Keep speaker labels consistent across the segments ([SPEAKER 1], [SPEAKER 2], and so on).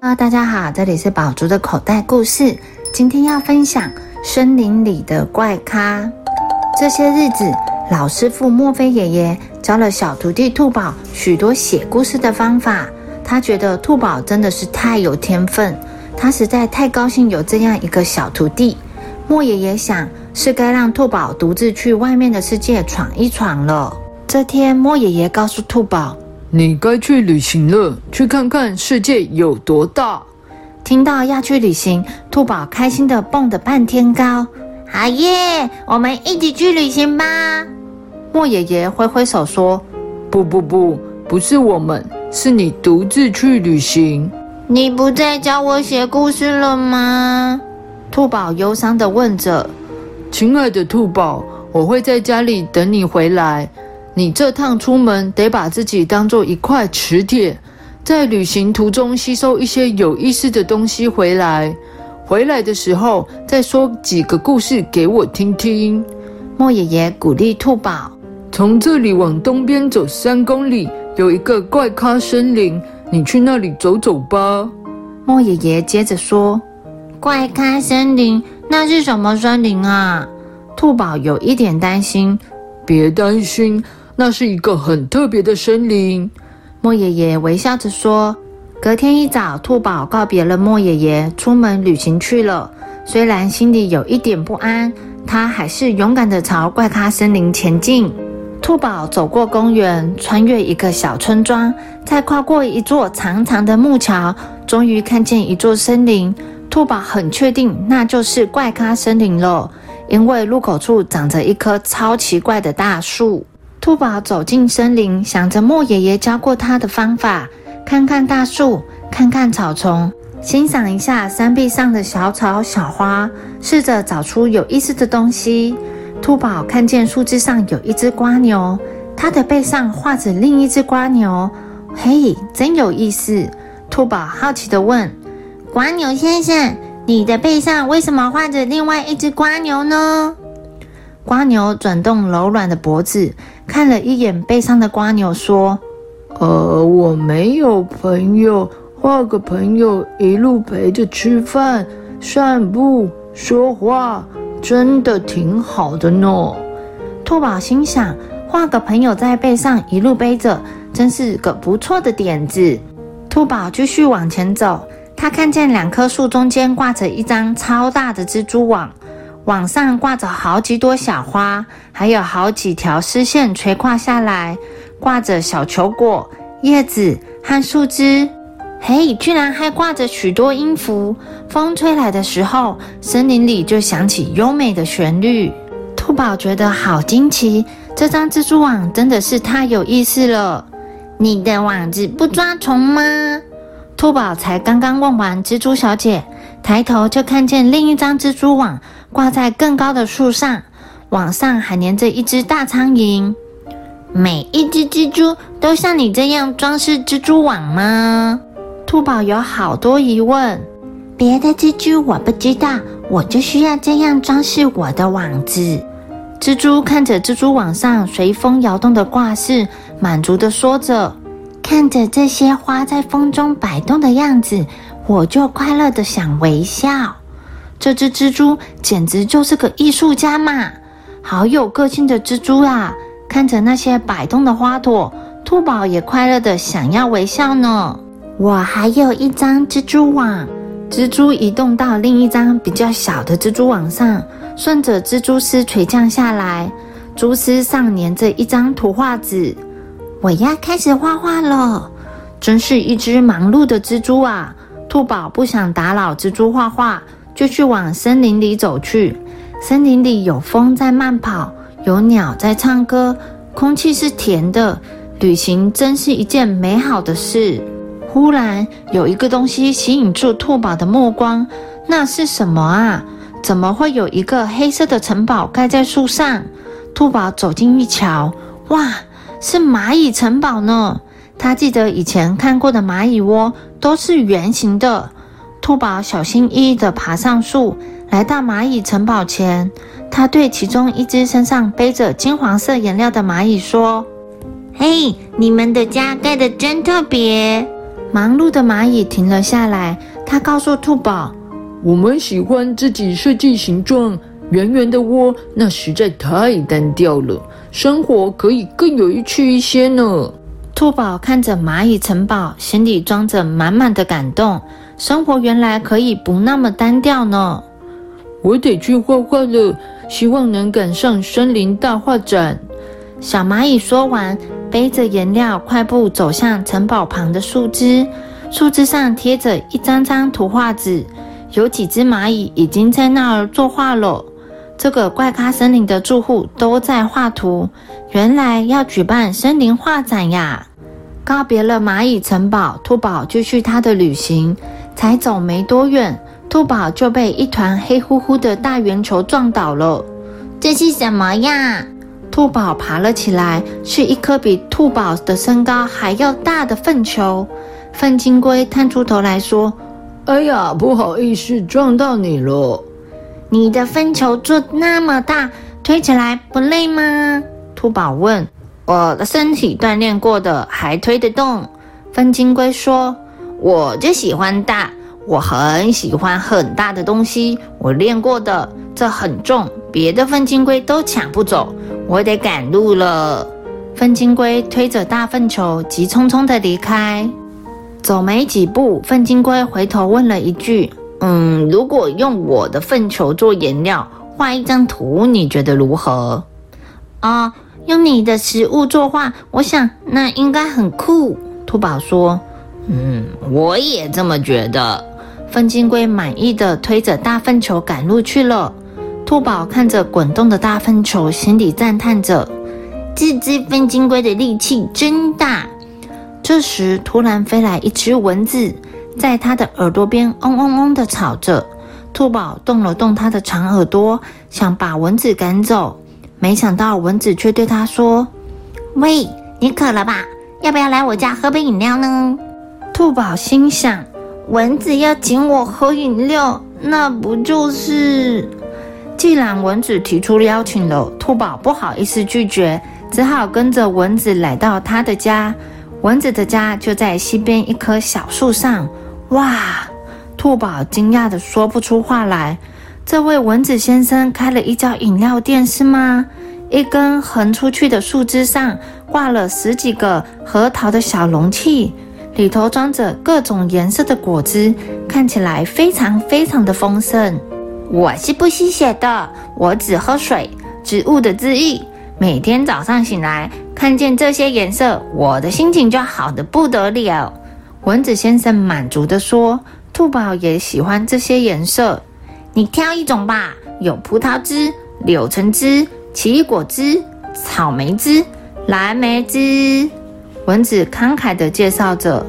[SPEAKER 1] Hello，大家好，这里是宝竹的口袋故事。今天要分享森林里的怪咖。这些日子，老师傅墨菲爷爷教了小徒弟兔宝许多写故事的方法。他觉得兔宝真的是太有天分，他实在太高兴有这样一个小徒弟。莫爷爷想，是该让兔宝独自去外面的世界闯一闯了。这天，莫爷爷告诉兔宝。
[SPEAKER 2] 你该去旅行了，去看看世界有多大。
[SPEAKER 1] 听到要去旅行，兔宝开心的蹦得半天高。好耶，我们一起去旅行吧！莫爷爷挥挥手说：“
[SPEAKER 2] 不不不，不是我们，是你独自去旅行。
[SPEAKER 1] 你不再教我写故事了吗？”兔宝忧伤的问着。
[SPEAKER 2] “亲爱的兔宝，我会在家里等你回来。”你这趟出门得把自己当做一块磁铁，在旅行途中吸收一些有意思的东西回来。回来的时候再说几个故事给我听听。
[SPEAKER 1] 莫爷爷鼓励兔宝：“
[SPEAKER 2] 从这里往东边走三公里，有一个怪咖森林，你去那里走走吧。”
[SPEAKER 1] 莫爷爷接着说：“怪咖森林，那是什么森林啊？”兔宝有一点担心：“
[SPEAKER 2] 别担心。”那是一个很特别的森林，
[SPEAKER 1] 莫爷爷微笑着说。隔天一早，兔宝告别了莫爷爷，出门旅行去了。虽然心里有一点不安，他还是勇敢地朝怪咖森林前进。兔宝走过公园，穿越一个小村庄，再跨过一座长长的木桥，终于看见一座森林。兔宝很确定，那就是怪咖森林了，因为入口处长着一棵超奇怪的大树。兔宝走进森林，想着莫爷爷教过他的方法，看看大树，看看草丛，欣赏一下山壁上的小草小花，试着找出有意思的东西。兔宝看见树枝上有一只瓜牛，它的背上画着另一只瓜牛。嘿，真有意思！兔宝好奇地问：“瓜牛先生，你的背上为什么画着另外一只瓜牛呢？”瓜牛转动柔软的脖子。看了一眼背上的瓜牛，说：“
[SPEAKER 2] 呃，我没有朋友，画个朋友一路陪着吃饭、散步、说话，真的挺好的呢。”
[SPEAKER 1] 兔宝心想：“画个朋友在背上一路背着，真是个不错的点子。”兔宝继续往前走，他看见两棵树中间挂着一张超大的蜘蛛网。网上挂着好几朵小花，还有好几条丝线垂挂下来，挂着小球果、叶子和树枝。嘿，居然还挂着许多音符。风吹来的时候，森林里就响起优美的旋律。兔宝觉得好惊奇，这张蜘蛛网真的是太有意思了。你的网子不抓虫吗？兔宝才刚刚问完蜘蛛小姐，抬头就看见另一张蜘蛛网。挂在更高的树上，网上还粘着一只大苍蝇。每一只蜘蛛都像你这样装饰蜘蛛网吗？兔宝有好多疑问。别的蜘蛛我不知道，我就需要这样装饰我的网子。蜘蛛看着蜘蛛网上随风摇动的挂饰，满足的说着：“看着这些花在风中摆动的样子，我就快乐的想微笑。”这只蜘蛛简直就是个艺术家嘛！好有个性的蜘蛛啊！看着那些摆动的花朵，兔宝也快乐的想要微笑呢。我还有一张蜘蛛网，蜘蛛移动到另一张比较小的蜘蛛网上，顺着蜘蛛丝垂降下来，蛛丝上粘着一张图画纸。我要开始画画了，真是一只忙碌的蜘蛛啊！兔宝不想打扰蜘蛛画画。就去往森林里走去。森林里有风在慢跑，有鸟在唱歌，空气是甜的。旅行真是一件美好的事。忽然，有一个东西吸引住兔宝的目光。那是什么啊？怎么会有一个黑色的城堡盖在树上？兔宝走近一瞧，哇，是蚂蚁城堡呢！他记得以前看过的蚂蚁窝都是圆形的。兔宝小心翼翼地爬上树，来到蚂蚁城堡前。他对其中一只身上背着金黄色颜料的蚂蚁说：“嘿，你们的家盖得真特别。”忙碌的蚂蚁停了下来，他告诉兔宝：“
[SPEAKER 2] 我们喜欢自己设计形状，圆圆的窝那实在太单调了，生活可以更有趣一些呢。”
[SPEAKER 1] 兔宝看着蚂蚁城堡，心里装着满满的感动。生活原来可以不那么单调呢。
[SPEAKER 2] 我得去画画了，希望能赶上森林大画展。
[SPEAKER 1] 小蚂蚁说完，背着颜料，快步走向城堡旁的树枝。树枝上贴着一张张图画纸，有几只蚂蚁已经在那儿作画了。这个怪咖森林的住户都在画图，原来要举办森林画展呀！告别了蚂蚁城堡，兔宝继续他的旅行。才走没多远，兔宝就被一团黑乎乎的大圆球撞倒了。这是什么呀？兔宝爬了起来，是一颗比兔宝的身高还要大的粪球。粪金龟探出头来说：“
[SPEAKER 2] 哎呀，不好意思，撞到你了。”
[SPEAKER 1] 你的粪球做那么大，推起来不累吗？兔宝问。我的身体锻炼过的，还推得动。粪金龟说：“我就喜欢大，我很喜欢很大的东西。我练过的，这很重，别的粪金龟都抢不走。我得赶路了。”粪金龟推着大粪球，急匆匆地离开。走没几步，粪金龟回头问了一句。嗯，如果用我的粪球做颜料画一张图，你觉得如何？啊，用你的食物作画，我想那应该很酷。兔宝说：“嗯，我也这么觉得。”粪金龟满意的推着大粪球赶路去了。兔宝看着滚动的大粪球，心里赞叹着：“这只粪金龟的力气真大。”这时，突然飞来一只蚊子。在他的耳朵边嗡嗡嗡地吵着，兔宝动了动他的长耳朵，想把蚊子赶走，没想到蚊子却对他说：“喂，你渴了吧？要不要来我家喝杯饮料呢？”兔宝心想：蚊子要请我喝饮料，那不就是……既然蚊子提出邀请了，兔宝不好意思拒绝，只好跟着蚊子来到他的家。蚊子的家就在西边一棵小树上。哇！兔宝惊讶的说不出话来。这位蚊子先生开了一家饮料店是吗？一根横出去的树枝上挂了十几个核桃的小容器，里头装着各种颜色的果汁，看起来非常非常的丰盛。我是不吸血的，我只喝水，植物的汁液。每天早上醒来，看见这些颜色，我的心情就好的不得了。蚊子先生满足地说：“兔宝也喜欢这些颜色，你挑一种吧。有葡萄汁、柳橙汁、奇异果汁、草莓汁、蓝莓汁。”蚊子慷慨地介绍着。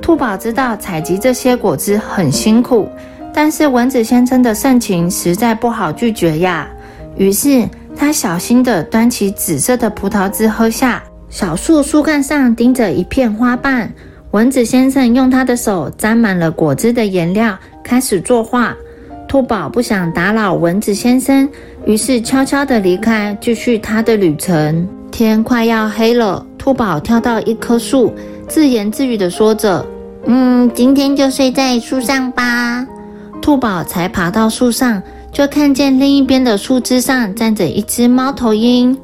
[SPEAKER 1] 兔宝知道采集这些果汁很辛苦，但是蚊子先生的盛情实在不好拒绝呀。于是他小心地端起紫色的葡萄汁喝下。小树树干上钉着一片花瓣。蚊子先生用他的手沾满了果汁的颜料，开始作画。兔宝不想打扰蚊子先生，于是悄悄地离开，继续他的旅程。天快要黑了，兔宝跳到一棵树，自言自语地说着：“嗯，今天就睡在树上吧。”兔宝才爬到树上，就看见另一边的树枝上站着一只猫头鹰。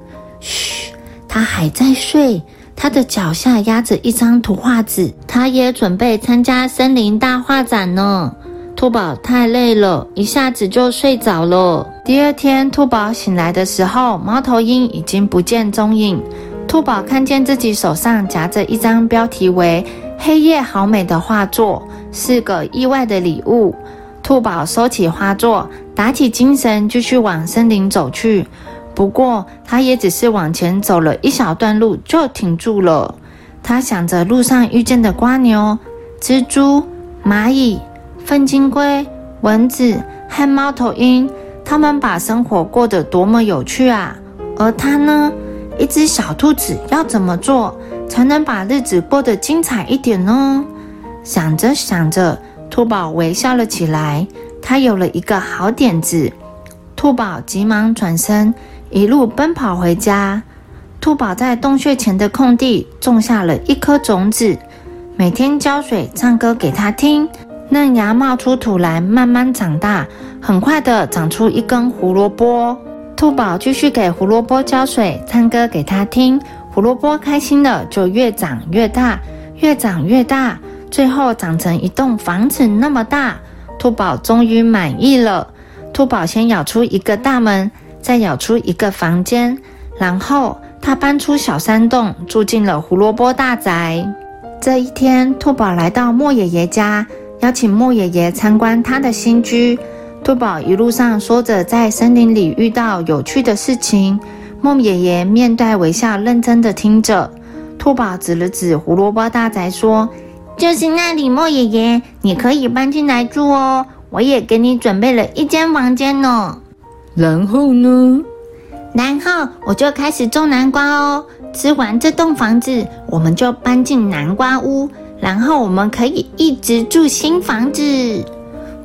[SPEAKER 1] 嘘，它还在睡。他的脚下压着一张图画纸，他也准备参加森林大画展呢。兔宝太累了，一下子就睡着了。第二天，兔宝醒来的时候，猫头鹰已经不见踪影。兔宝看见自己手上夹着一张标题为《黑夜好美》的画作，是个意外的礼物。兔宝收起画作，打起精神，继续往森林走去。不过，他也只是往前走了一小段路就停住了。他想着路上遇见的瓜牛、蜘蛛、蚂蚁、粪金龟、蚊子和猫头鹰，他们把生活过得多么有趣啊！而他呢，一只小兔子要怎么做才能把日子过得精彩一点呢？想着想着，兔宝微笑了起来。他有了一个好点子。兔宝急忙转身。一路奔跑回家，兔宝在洞穴前的空地种下了一颗种子。每天浇水、唱歌给它听。嫩芽冒出土来，慢慢长大，很快的长出一根胡萝卜。兔宝继续给胡萝卜浇水、唱歌给它听。胡萝卜开心的就越长越大，越长越大，最后长成一栋房子那么大。兔宝终于满意了。兔宝先咬出一个大门，再咬出一个房间，然后他搬出小山洞，住进了胡萝卜大宅。这一天，兔宝来到莫爷爷家，邀请莫爷爷参观他的新居。兔宝一路上说着在森林里遇到有趣的事情，莫爷爷面带微笑，认真的听着。兔宝指了指胡萝卜大宅，说。就是那里，莫爷爷，你可以搬进来住哦。我也给你准备了一间房间呢。
[SPEAKER 2] 然后呢？
[SPEAKER 1] 然后我就开始种南瓜哦。吃完这栋房子，我们就搬进南瓜屋，然后我们可以一直住新房子。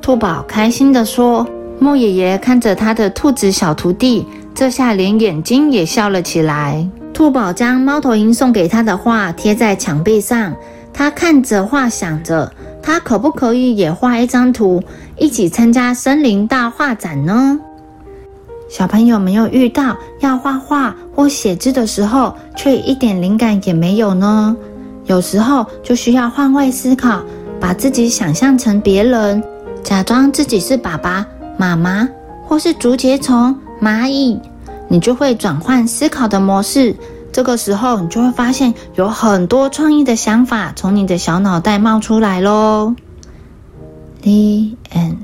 [SPEAKER 1] 兔宝开心地说。莫爷爷看着他的兔子小徒弟，这下连眼睛也笑了起来。兔宝将猫头鹰送给他的画贴在墙壁上。他看着画，想着他可不可以也画一张图，一起参加森林大画展呢？小朋友没有遇到要画画或写字的时候，却一点灵感也没有呢？有时候就需要换位思考，把自己想象成别人，假装自己是爸爸妈妈，或是竹节虫、蚂蚁，你就会转换思考的模式。这个时候，你就会发现有很多创意的想法从你的小脑袋冒出来喽。The end.